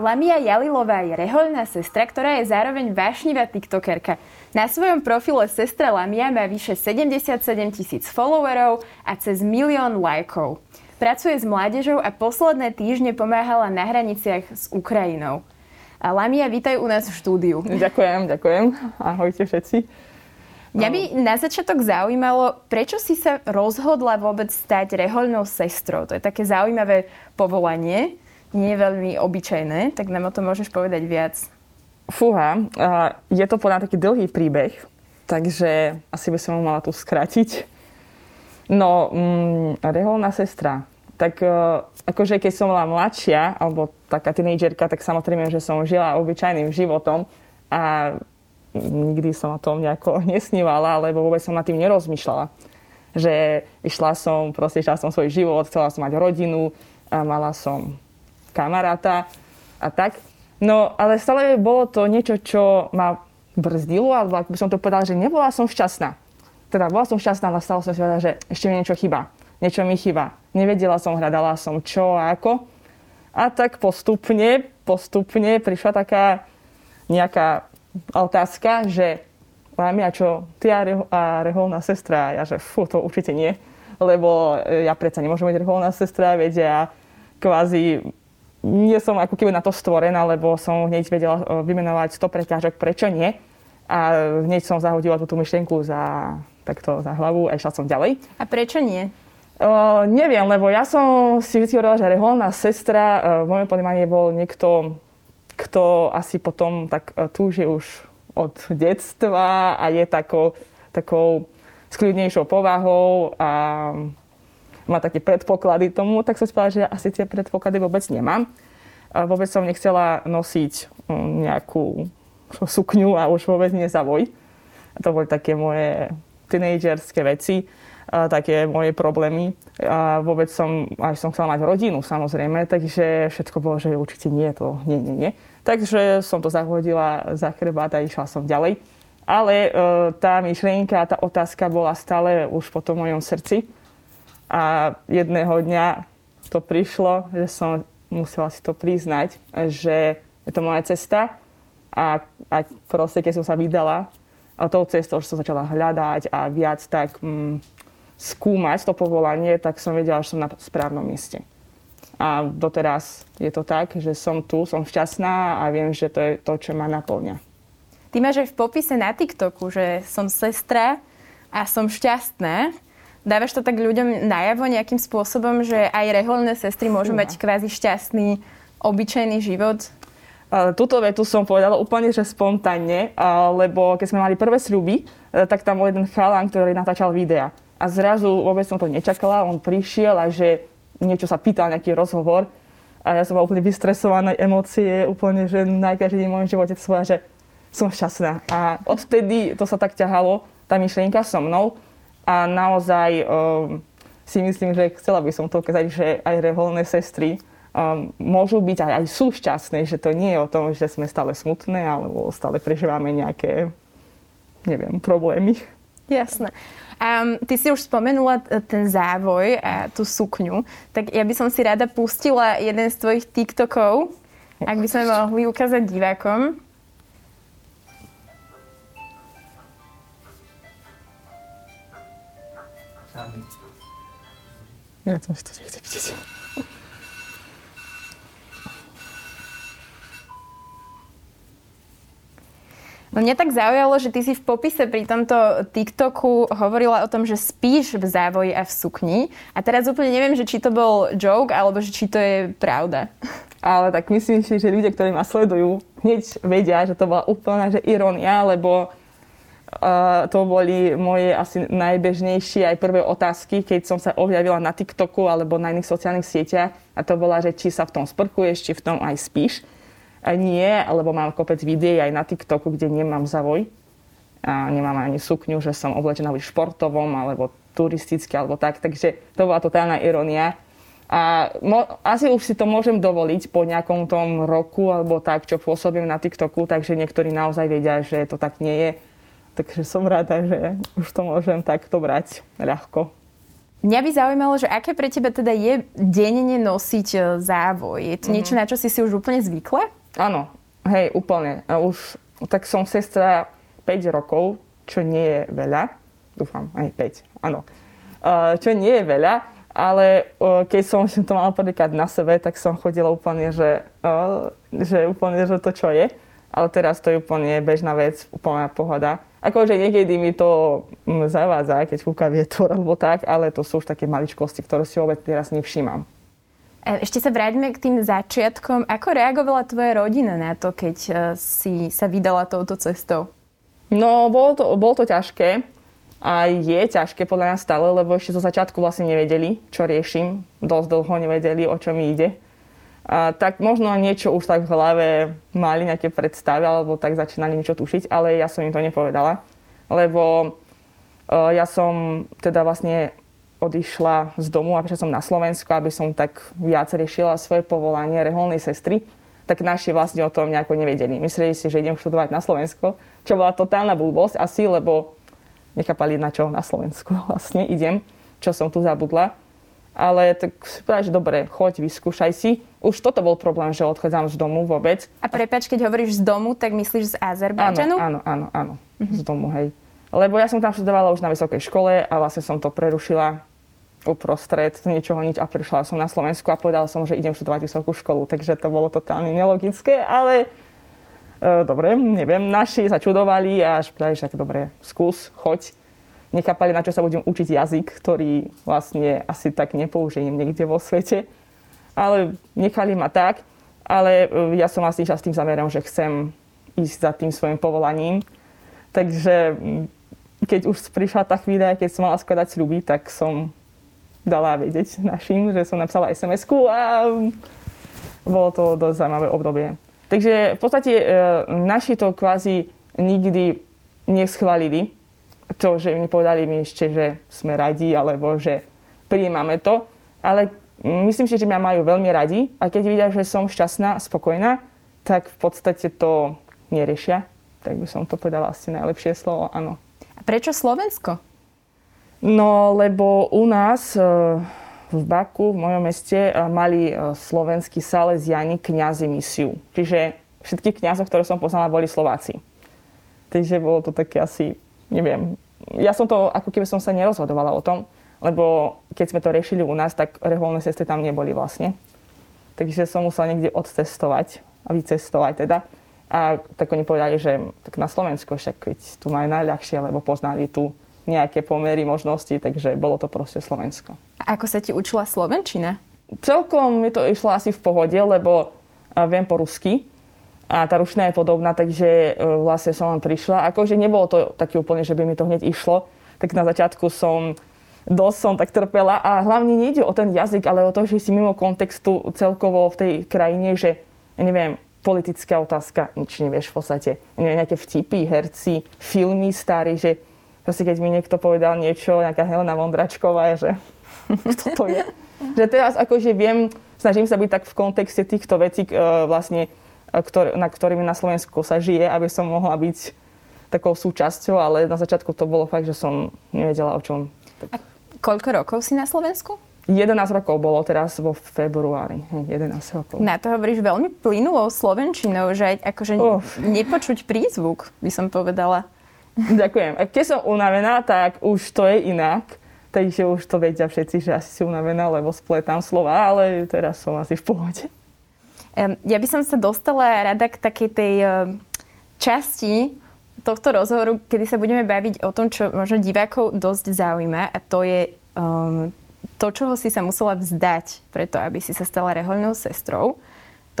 Lamia Jalilová je rehoľná sestra, ktorá je zároveň vášnivá tiktokerka. Na svojom profile sestra Lamia má vyše 77 tisíc followerov a cez milión lajkov. Pracuje s mládežou a posledné týždne pomáhala na hraniciach s Ukrajinou. A Lamia, vítaj u nás v štúdiu. Ďakujem, ďakujem. Ahojte všetci. Mňa by na začiatok zaujímalo, prečo si sa rozhodla vôbec stať rehoľnou sestrou? To je také zaujímavé povolanie nie veľmi obyčajné, tak nám o tom môžeš povedať viac. Fúha, je to podľa taký dlhý príbeh, takže asi by som ho mala tu skrátiť. No, mm, reholná sestra. Tak e, akože keď som bola mladšia, alebo taká tínejdžerka, tak samozrejme, že som žila obyčajným životom a nikdy som o tom nejako nesnívala, lebo vôbec som nad tým nerozmýšľala. Že išla som, proste išla som svoj život, chcela som mať rodinu, a mala som kamaráta a tak. No, ale stále bolo to niečo, čo ma brzdilo, alebo ako by som to povedala, že nebola som šťastná. Teda bola som šťastná, ale stále som si povedala, že ešte mi niečo chýba. Niečo mi chýba. Nevedela som, hľadala som čo a ako. A tak postupne, postupne prišla taká nejaká otázka, že Lamia, čo ty a, reho- a reholná sestra? A ja, že fú, to určite nie. Lebo ja predsa nemôžem byť reholná sestra, veď ja kvázi nie som ako keby na to stvorená, lebo som hneď vedela e, vymenovať 100 prekážok, prečo nie. A hneď som zahodila túto myšlienku za, takto za hlavu a išla som ďalej. A prečo nie? Uh, neviem, lebo ja som si vytvorila, že reholná sestra uh, v mojom ponímaní bol niekto, kto asi potom tak uh, túži už od detstva a je takou, takou skľudnejšou povahou a má také predpoklady tomu, tak som si povedala, že asi tie predpoklady vôbec nemám. Vôbec som nechcela nosiť mm, nejakú sukňu a už vôbec nie zavoj. To boli také moje tínejdžerské veci, také moje problémy. A vôbec som, až som chcela mať rodinu samozrejme, takže všetko bolo, že určite nie, to nie, nie, nie. Takže som to zahodila za chrbát a išla som ďalej. Ale e, tá myšlienka, tá otázka bola stále už po tom mojom srdci a jedného dňa to prišlo, že som musela si to priznať, že je to moja cesta a, a proste, keď som sa vydala a tou cestou, že som začala hľadať a viac tak mm, skúmať to povolanie, tak som vedela, že som na správnom mieste. A doteraz je to tak, že som tu, som šťastná a viem, že to je to, čo ma naplňa. Ty máš aj v popise na TikToku, že som sestra a som šťastná. Dávaš to tak ľuďom najavo nejakým spôsobom, že aj reholné sestry môžu mať kvázi šťastný, obyčajný život? Tuto vetu som povedala úplne, že spontánne, lebo keď sme mali prvé sľuby, e, tak tam bol jeden chalán, ktorý natáčal videa. A zrazu vôbec som to nečakala, on prišiel a že niečo sa pýtal, nejaký rozhovor. A ja som bola úplne vystresovaná, emócie, úplne, že najkrajšie v mojom živote som že som šťastná. A odtedy to sa tak ťahalo, tá myšlienka so mnou a naozaj um, si myslím, že chcela by som to ukázať, že aj reholné sestry um, môžu byť aj, aj sú šťastné, že to nie je o tom, že sme stále smutné alebo stále prežívame nejaké, neviem, problémy. Jasné. Um, ty si už spomenula ten závoj a tú sukňu, tak ja by som si rada pustila jeden z tvojich TikTokov, ak by sme mohli ukázať divákom. Ja to si to nechce vidieť. No mňa tak zaujalo, že ty si v popise pri tomto TikToku hovorila o tom, že spíš v závoji a v sukni. A teraz úplne neviem, že či to bol joke, alebo že či to je pravda. Ale tak myslím si, že ľudia, ktorí ma sledujú, hneď vedia, že to bola úplná že ironia, lebo To boli moje asi najbežnejšie aj prvé otázky, keď som sa objavila na TikToku alebo na iných sociálnych sieťach. A to bola, že či sa v tom sprchuješ, či v tom aj spíš. A nie, lebo mám kopec videí aj na TikToku, kde nemám zavoj. a nemám ani sukňu, že som oblečená v športovom alebo turisticky alebo tak. Takže to bola totálna ironia. A mo- asi už si to môžem dovoliť po nejakom tom roku alebo tak, čo pôsobím na TikToku, takže niektorí naozaj vedia, že to tak nie je. Takže som rada, že už to môžem takto brať ľahko. Mňa by zaujímalo, že aké pre teba teda je dennene nosiť e, závoj. Je to mm-hmm. niečo, na čo si si už úplne zvykla? Áno, hej, úplne. Už tak som sestra 5 rokov, čo nie je veľa. Dúfam, aj 5, áno. Uh, čo nie je veľa, ale uh, keď som to mala prvýkrát na sebe, tak som chodila úplne, že, že úplne, že to čo je. Ale teraz to je úplne bežná vec, úplná pohoda. Akože niekedy mi to mm, zavádza, keď fúka vietor alebo tak, ale to sú už také maličkosti, ktoré si vôbec teraz nevšímam. E, ešte sa vráťme k tým začiatkom. Ako reagovala tvoja rodina na to, keď e, si sa vydala touto cestou? No, bolo to, bolo to ťažké a je ťažké podľa nás stále, lebo ešte zo začiatku vlastne nevedeli, čo riešim. Dosť dlho nevedeli, o čo mi ide. A, tak možno niečo už tak v hlave mali nejaké predstavy, alebo tak začínali niečo tušiť, ale ja som im to nepovedala. Lebo uh, ja som teda vlastne odišla z domu a prišla som na Slovensku, aby som tak viac riešila svoje povolanie reholnej sestry, tak naši vlastne o tom nejako nevedeli. Mysleli si, že idem študovať na Slovensko, čo bola totálna blbosť asi, lebo nechápali, na čo na Slovensku vlastne idem, čo som tu zabudla. Ale tak si povedať, že dobre, choď, vyskúšaj si. Už toto bol problém, že odchádzam z domu vôbec. A prepač, keď hovoríš z domu, tak myslíš z Azerbajdžanu? Áno, áno, áno, áno. Mm-hmm. z domu, hej. Lebo ja som tam študovala už na vysokej škole a vlastne som to prerušila uprostred niečoho nič a prišla som na Slovensku a povedala som, že idem študovať vysokú školu, takže to bolo totálne nelogické, ale e, dobre, neviem, naši sa čudovali a až povedali, že tak dobre, skús, choď nechápali, na čo sa budem učiť jazyk, ktorý vlastne asi tak nepoužijem niekde vo svete. Ale nechali ma tak, ale e, ja som vlastne išla s tým zamerom, že chcem ísť za tým svojim povolaním. Takže keď už prišla tá chvíľa, keď som mala skladať sľuby, tak som dala vedieť našim, že som napísala sms a bolo to dosť zaujímavé obdobie. Takže v podstate e, naši to kvázi nikdy neschválili, to, že mi povedali mi ešte, že sme radi, alebo že príjmame to, ale myslím si, že mňa majú veľmi radi a keď vidia, že som šťastná a spokojná, tak v podstate to neriešia. Tak by som to povedala asi najlepšie slovo, áno. A prečo Slovensko? No, lebo u nás e, v Baku, v mojom meste, e, mali e, slovenskí salesiani kňazi misiu. Čiže všetky kňazov, ktoré som poznala, boli Slováci. Takže bolo to také asi neviem, ja som to, ako keby som sa nerozhodovala o tom, lebo keď sme to riešili u nás, tak reholné sestry tam neboli vlastne. Takže som musela niekde odcestovať a vycestovať teda. A tak oni povedali, že tak na Slovensku však keď tu majú najľahšie, lebo poznali tu nejaké pomery, možnosti, takže bolo to proste Slovensko. A ako sa ti učila Slovenčina? Celkom mi to išlo asi v pohode, lebo viem po rusky, a tá rušina je podobná, takže e, vlastne som len prišla. Akože nebolo to také úplne, že by mi to hneď išlo, tak na začiatku som dosť som tak trpela a hlavne nejde o ten jazyk, ale o to, že si mimo kontextu celkovo v tej krajine, že neviem, politická otázka, nič nevieš v podstate. Neviem, nejaké vtipy, herci, filmy starí, že proste keď mi niekto povedal niečo, nejaká Helena Vondračková, že kto to je. že teraz akože viem, snažím sa byť tak v kontexte týchto vecí e, vlastne na ktorými na Slovensku sa žije, aby som mohla byť takou súčasťou, ale na začiatku to bolo fakt, že som nevedela o čom. A koľko rokov si na Slovensku? 11 rokov bolo teraz vo februári. 11 rokov. Na to hovoríš veľmi plynulou slovenčinou, že akože Uf. nepočuť prízvuk, by som povedala. Ďakujem. A keď som unavená, tak už to je inak. Takže už to vedia všetci, že asi si unavená, lebo spletám slova, ale teraz som asi v pohode. Ja by som sa dostala rada k takej tej časti tohto rozhovoru, kedy sa budeme baviť o tom, čo možno divákov dosť zaujíma a to je um, to, čoho si sa musela vzdať preto, aby si sa stala rehoľnou sestrou.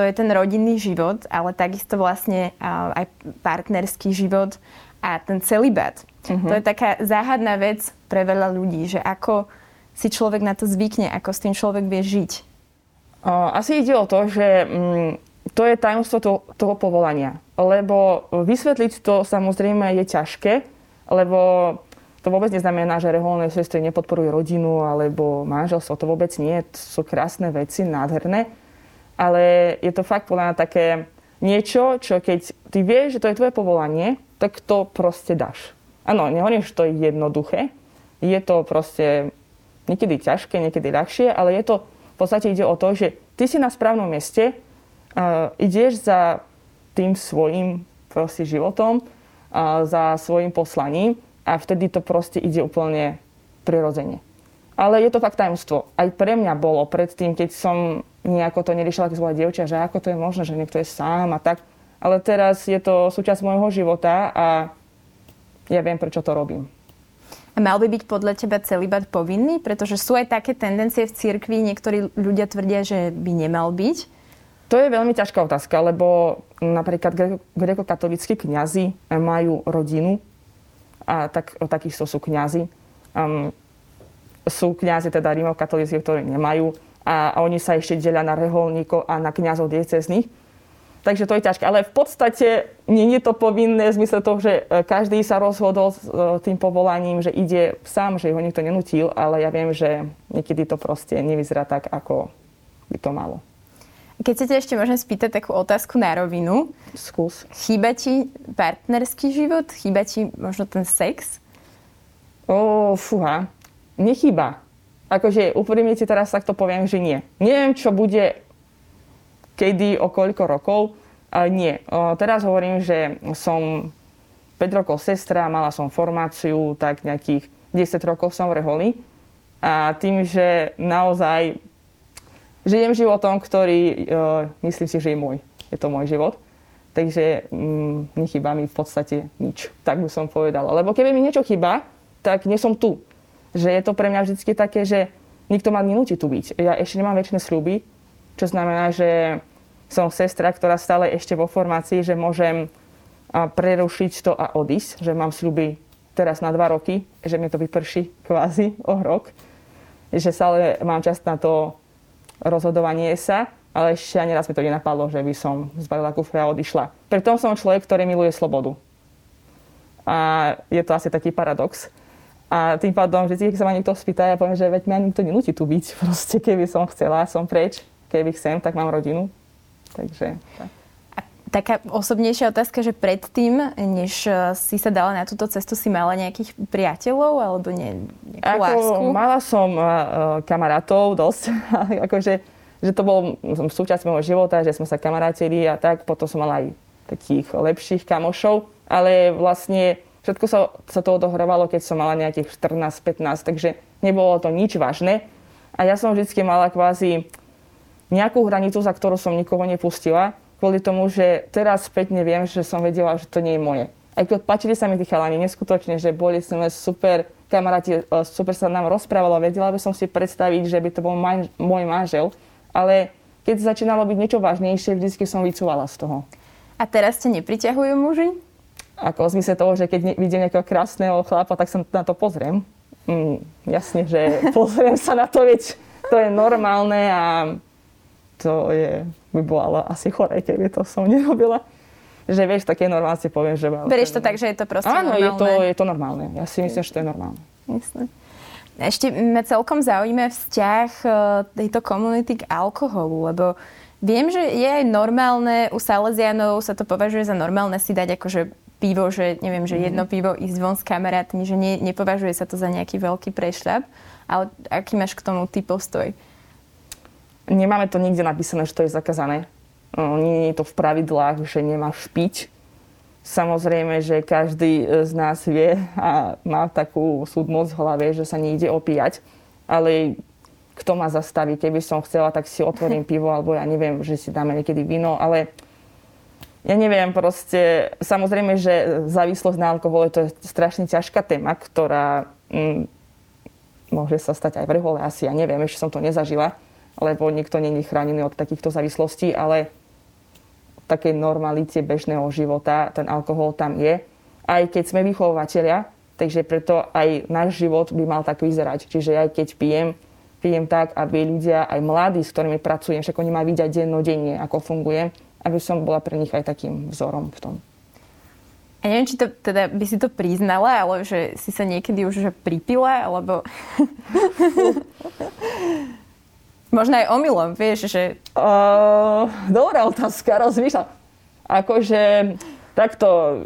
To je ten rodinný život, ale takisto vlastne aj partnerský život a ten celibát. Uh-huh. To je taká záhadná vec pre veľa ľudí, že ako si človek na to zvykne, ako s tým človek vie žiť. Asi ide o to, že mm, to je tajomstvo toho, povolania. lebo vysvetliť to samozrejme je ťažké, lebo to vôbec neznamená, že reholné sestry nepodporujú rodinu alebo manželstvo. To vôbec nie. To sú krásne veci, nádherné. Ale je to fakt podľa také niečo, čo keď ty vieš, že to je tvoje povolanie, tak to proste dáš. Áno, nehovorím, že to je jednoduché. Je to proste niekedy ťažké, niekedy ľahšie, ale je to, podstate ide o to, že ty si na správnom mieste, uh, ideš za tým svojim proste životom, uh, za svojim poslaním a vtedy to proste ide úplne prirodzene. Ale je to fakt tajomstvo. Aj pre mňa bolo predtým, keď som nejako to neriešila, keď som bola dievča, že ako to je možné, že niekto je sám a tak. Ale teraz je to súčasť môjho života a ja viem, prečo to robím. Mal by byť podľa teba celibat povinný? Pretože sú aj také tendencie v cirkvi, niektorí ľudia tvrdia, že by nemal byť. To je veľmi ťažká otázka, lebo napríklad grekokatolíckí kňazi majú rodinu, a tak, takisto sú kňazi. Um, sú kňazi teda rímokatolíci, ktorí nemajú a, a oni sa ešte delia na reholníkov a na kňazov diecezných. Takže to je ťažké. Ale v podstate nie je to povinné v zmysle toho, že e, každý sa rozhodol s e, tým povolaním, že ide sám, že ho nikto nenutil, ale ja viem, že niekedy to proste nevyzerá tak, ako by to malo. Keď sa ešte môžem spýtať takú otázku na rovinu. Skús. Chýba ti partnerský život? Chýba ti možno ten sex? O, fúha. Nechýba. Akože úprimne ti teraz takto poviem, že nie. Neviem, čo bude kedy, o koľko rokov, nie. Teraz hovorím, že som 5 rokov sestra, mala som formáciu, tak nejakých 10 rokov som v reholi. A tým, že naozaj žijem životom, ktorý uh, myslím si, že je môj. Je to môj život. Takže um, nechýba mi v podstate nič. Tak by som povedala. Lebo keby mi niečo chýba, tak nie som tu. Že je to pre mňa vždy také, že nikto ma nenúti tu byť. Ja ešte nemám väčšie sľuby, čo znamená, že som sestra, ktorá stále ešte vo formácii, že môžem prerušiť to a odísť, že mám sľuby teraz na dva roky, že mi to vyprší kvázi o rok, že stále mám čas na to rozhodovanie sa, ale ešte ani raz mi to nenapadlo, že by som zbalila kufre a odišla. Preto som človek, ktorý miluje slobodu. A je to asi taký paradox. A tým pádom, že keď sa ma niekto spýta, ja poviem, že veď ma nikto nenúti tu byť. Proste keby som chcela, som preč. Keby chcem, tak mám rodinu. Takže tak. Taká osobnejšia otázka, že predtým, než e, si sa dala na túto cestu, si mala nejakých priateľov alebo ne, nejakú Ako, lásku? Mala som uh, kamarátov dosť, akože že to bol súčasť môjho života, že sme sa kamarátili a tak. Potom som mala aj takých lepších kamošov, ale vlastne všetko sa, sa to odohrávalo, keď som mala nejakých 14-15, takže nebolo to nič vážne. A ja som vždy mala kvázi nejakú hranicu, za ktorú som nikoho nepustila kvôli tomu, že teraz spätne viem, že som vedela, že to nie je moje. Aj keď páčili sa mi tí chalani, neskutočne, že boli sme super kamaráti, e, super sa nám rozprávalo, vedela by som si predstaviť, že by to bol man, môj manžel, ale keď začínalo byť niečo vážnejšie, vždy som vycúvala z toho. A teraz ste nepriťahujú muži? Ako v zmysle toho, že keď vidím nejakého krásneho chlapa, tak sa na to pozriem. Mm, jasne, že pozriem sa na to, veď to je normálne a to je, by bolo asi chore, keby to som nerobila. Že vieš, také normálne si poviem, že... Berieš to tak, že je to proste Áno, normálne? je to, je to normálne. Ja si myslím, že to je normálne. Jasne. Ešte ma celkom zaujíma vzťah e, tejto komunity k alkoholu, lebo viem, že je aj normálne, u Salesianov sa to považuje za normálne si dať akože pivo, že neviem, že jedno mhm. pivo ísť von s kamarátmi, že nie, nepovažuje sa to za nejaký veľký prešľap. Ale aký máš k tomu ty postoj? Nemáme to nikde napísané, že to je zakázané. No, nie je to v pravidlách, že nemáš piť. Samozrejme, že každý z nás vie a má takú súdmoc v hlave, že sa nejde opíjať. Ale kto ma zastaví, keby som chcela, tak si otvorím pivo, alebo ja neviem, že si dáme niekedy víno, ale ja neviem, proste, samozrejme, že závislosť na alkohole to je strašne ťažká téma, ktorá mm, môže sa stať aj v rehole, asi ja neviem, ešte som to nezažila lebo nikto není chránený od takýchto závislostí, ale v takej normalite bežného života ten alkohol tam je. Aj keď sme vychovateľia, takže preto aj náš život by mal tak vyzerať. Čiže aj keď pijem, pijem tak, aby ľudia, aj mladí, s ktorými pracujem, však oni ma vidia dennodenne, ako fungujem, aby som bola pre nich aj takým vzorom v tom. A neviem, či to, teda by si to priznala, ale že si sa niekedy už že pripila, alebo... Možno aj omylom, vieš, že... Uh, dobrá otázka, rozmýšľam. Akože takto,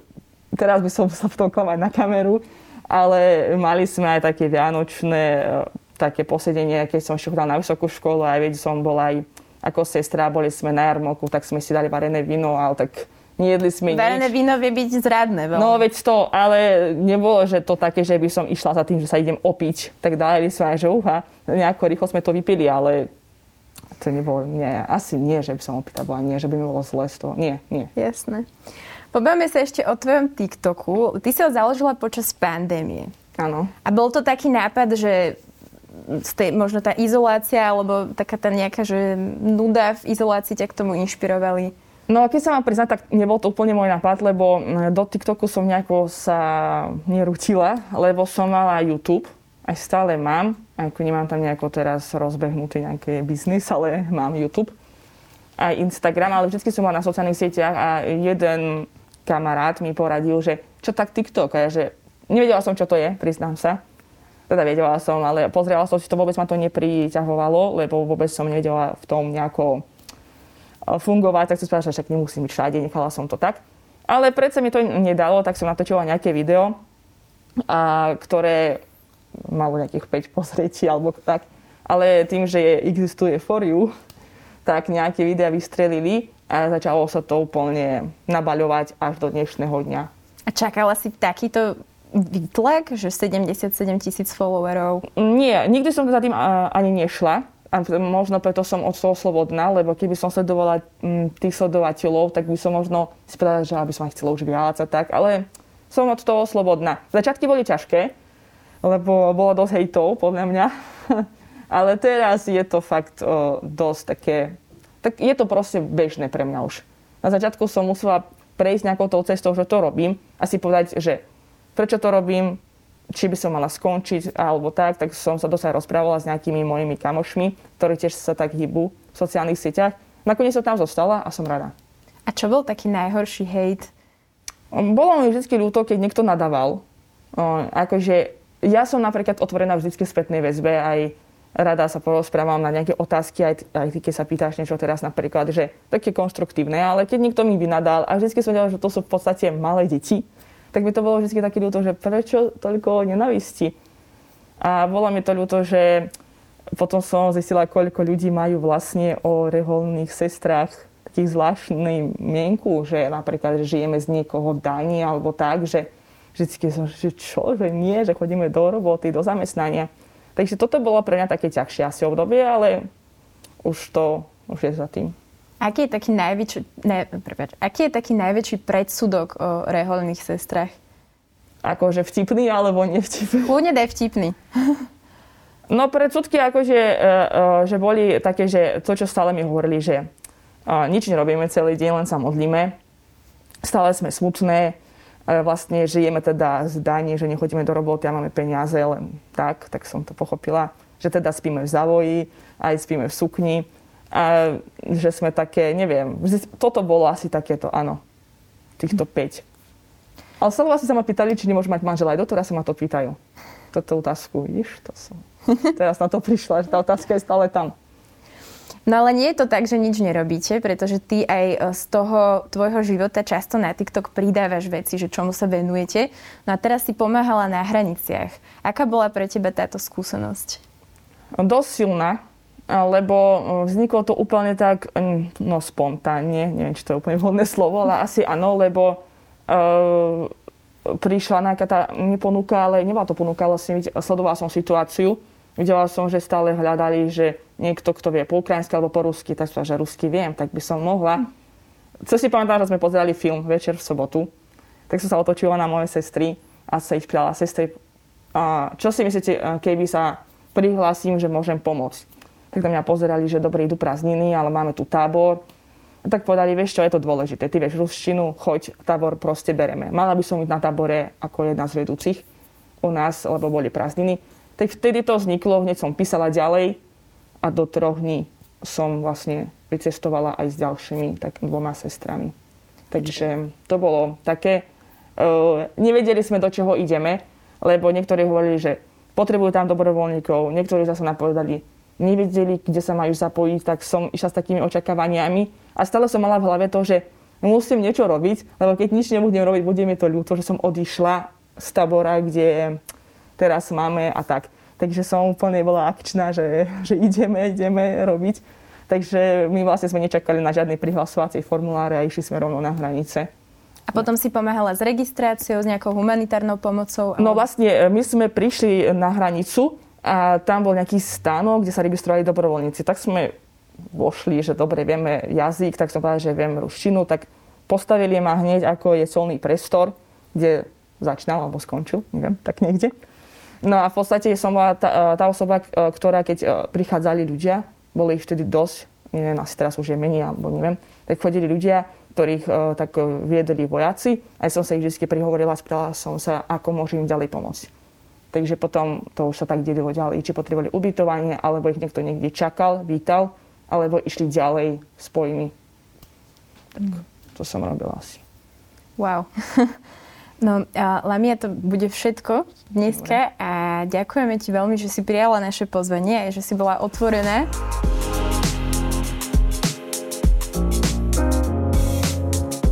teraz by som sa v tom klamať na kameru, ale mali sme aj také vianočné také posedenie, keď som chodila na vysokú školu a aj som bola aj ako sestra, boli sme na jarmoku, tak sme si dali varené víno, ale tak nejedli sme nič. víno vie byť zradné veľmi. No veď to, ale nebolo, že to také, že by som išla za tým, že sa idem opiť. Tak dali sme aj, že uha, nejako rýchlo sme to vypili, ale to nebolo, nie, asi nie, že by som opýta bola, nie, že by mi bolo zle z toho. Nie, nie. Jasné. Pobavme sa ešte o tvojom TikToku. Ty si ho založila počas pandémie. Áno. A bol to taký nápad, že tej, možno tá izolácia alebo taká tá nejaká, že nuda v izolácii ťa k tomu inšpirovali? No keď sa mám priznať, tak nebol to úplne môj nápad, lebo do TikToku som nejako sa nerutila, lebo som mala YouTube, aj stále mám, ako nemám tam nejako teraz rozbehnutý nejaký biznis, ale mám YouTube. Aj Instagram, ale vždy som mala na sociálnych sieťach a jeden kamarát mi poradil, že čo tak TikTok? A ja, že nevedela som, čo to je, priznám sa. Teda vedela som, ale pozrela som si to, vôbec ma to nepriťahovalo, lebo vôbec som nevedela v tom nejako fungovať, tak som spomínala, že však nemusím byť všade, nechala som to tak. Ale predsa mi to nedalo, tak som natočila nejaké video, a, ktoré malo nejakých 5 pozretí alebo tak. Ale tým, že existuje For You, tak nejaké videá vystrelili a začalo sa to úplne nabaľovať až do dnešného dňa. A čakala si takýto výtlak, že 77 tisíc followerov? Nie, nikdy som za tým ani nešla. A možno preto som od toho slobodná, lebo keby som sledovala tých sledovateľov, tak by som možno si povedala, že by som chcela už viac a tak, ale som od toho slobodná. Začiatky boli ťažké, lebo bolo dosť hejtov, podľa mňa. ale teraz je to fakt o, dosť také... Tak je to proste bežné pre mňa už. Na začiatku som musela prejsť nejakou tou cestou, že to robím a si povedať, že prečo to robím, či by som mala skončiť alebo tak, tak som sa dosť rozprávala s nejakými mojimi kamošmi, ktorí tiež sa tak hýbu v sociálnych sieťach. Nakoniec som tam zostala a som rada. A čo bol taký najhorší hejt? Bolo mi vždy ľúto, keď niekto nadával. O, akože ja som napríklad otvorená vždy spätnej väzbe, aj rada sa porozprávam na nejaké otázky, aj, aj keď sa pýtaš niečo teraz napríklad, že také konštruktívne, ale keď niekto mi vynadal a vždy som vedela, že to sú v podstate malé deti, tak mi to bolo vždy taký ľúto, že prečo toľko nenavisti. A bolo mi to ľúto, že potom som zistila, koľko ľudí majú vlastne o reholných sestrách takých zvláštnej mienku, že napríklad že žijeme z niekoho daní alebo tak, že vždycky som, že čo, že nie, že chodíme do roboty, do zamestnania. Takže toto bolo pre mňa také ťažšie asi obdobie, ale už to už je za tým. Aký je taký najväčší, ne, prepáč, aký je taký najväčší predsudok o reholných sestrach? Akože vtipný alebo nevtipný? Kľudne daj vtipný. No predsudky akože, e, e, že boli také, že to, čo stále mi hovorili, že nič nerobíme celý deň, len sa modlíme. Stále sme smutné, vlastne žijeme teda z daní, že nechodíme do roboty a máme peniaze len tak, tak som to pochopila, že teda spíme v zavoji, aj spíme v sukni a že sme také, neviem, toto bolo asi takéto, áno, týchto 5. Ale stále vlastne sa ma pýtali, či nemôžem mať manžela, aj doteraz sa ma to pýtajú. Toto otázku, vidíš, to som teraz na to prišla, že tá otázka je stále tam. No ale nie je to tak, že nič nerobíte, pretože ty aj e, z toho tvojho života často na TikTok pridávaš veci, že čomu sa venujete. No a teraz si pomáhala na hraniciach. Aká bola pre teba táto skúsenosť? Dosť silná, lebo e, vzniklo to úplne tak, no spontánne, neviem, či to je úplne vhodné slovo, ale asi áno, lebo uh, prišla nejaká tá, neponúka, ale nebola to ponuka, vlastne sledovala som situáciu, videla som, že stále hľadali, že niekto, kto vie po ukrajinsky alebo po rusky, tak som že rusky viem, tak by som mohla. Co si pamätám, že sme pozerali film večer v sobotu, tak som sa otočila na moje sestry a sa ich pýtala, sestry, čo si myslíte, keby sa prihlásim, že môžem pomôcť? Tak na mňa pozerali, že dobre, idú prázdniny, ale máme tu tábor. A tak povedali, vieš čo, je to dôležité. Ty vieš ruštinu, choď, tábor proste bereme. Mala by som byť na tábore ako jedna z vedúcich u nás, lebo boli prázdniny. Tak vtedy to vzniklo, hneď som písala ďalej a do troch dní som vlastne vycestovala aj s ďalšími tak dvoma sestrami. Takže to bolo také, uh, nevedeli sme, do čoho ideme, lebo niektorí hovorili, že potrebujú tam dobrovoľníkov, niektorí zase napovedali, nevedeli, kde sa majú zapojiť, tak som išla s takými očakávaniami a stále som mala v hlave to, že musím niečo robiť, lebo keď nič nebudem robiť, bude mi to ľúto, že som odišla z tabora, kde teraz máme a tak. Takže som úplne bola akčná, že, že ideme, ideme robiť. Takže my vlastne sme nečakali na žiadne prihlasovacie formuláre a išli sme rovno na hranice. A potom si pomáhala s registráciou, s nejakou humanitárnou pomocou? No vlastne e, my sme prišli na hranicu a tam bol nejaký stánok, kde sa registrovali dobrovoľníci. Tak sme vošli, že dobre vieme jazyk, tak som povedala, že viem ruštinu, tak postavili ma hneď, ako je solný priestor, kde začínal alebo skončil, neviem, tak niekde. No a v podstate som bola tá, tá osoba, ktorá keď e, prichádzali ľudia, boli ich vtedy dosť, neviem, asi teraz už je menej, alebo neviem, tak chodili ľudia, ktorých uh, tak viedli vojaci. Aj som sa ich vždy prihovorila, spýtala som sa, ako môžem im ďalej pomôcť. Takže potom to už sa tak delilo ďalej, či potrebovali ubytovanie, alebo ich niekto niekde čakal, vítal, alebo išli ďalej spojmi. Tak mm. to som robila asi. Wow. No, Lamia, to bude všetko dneska a ďakujeme ti veľmi, že si prijala naše pozvanie a že si bola otvorená.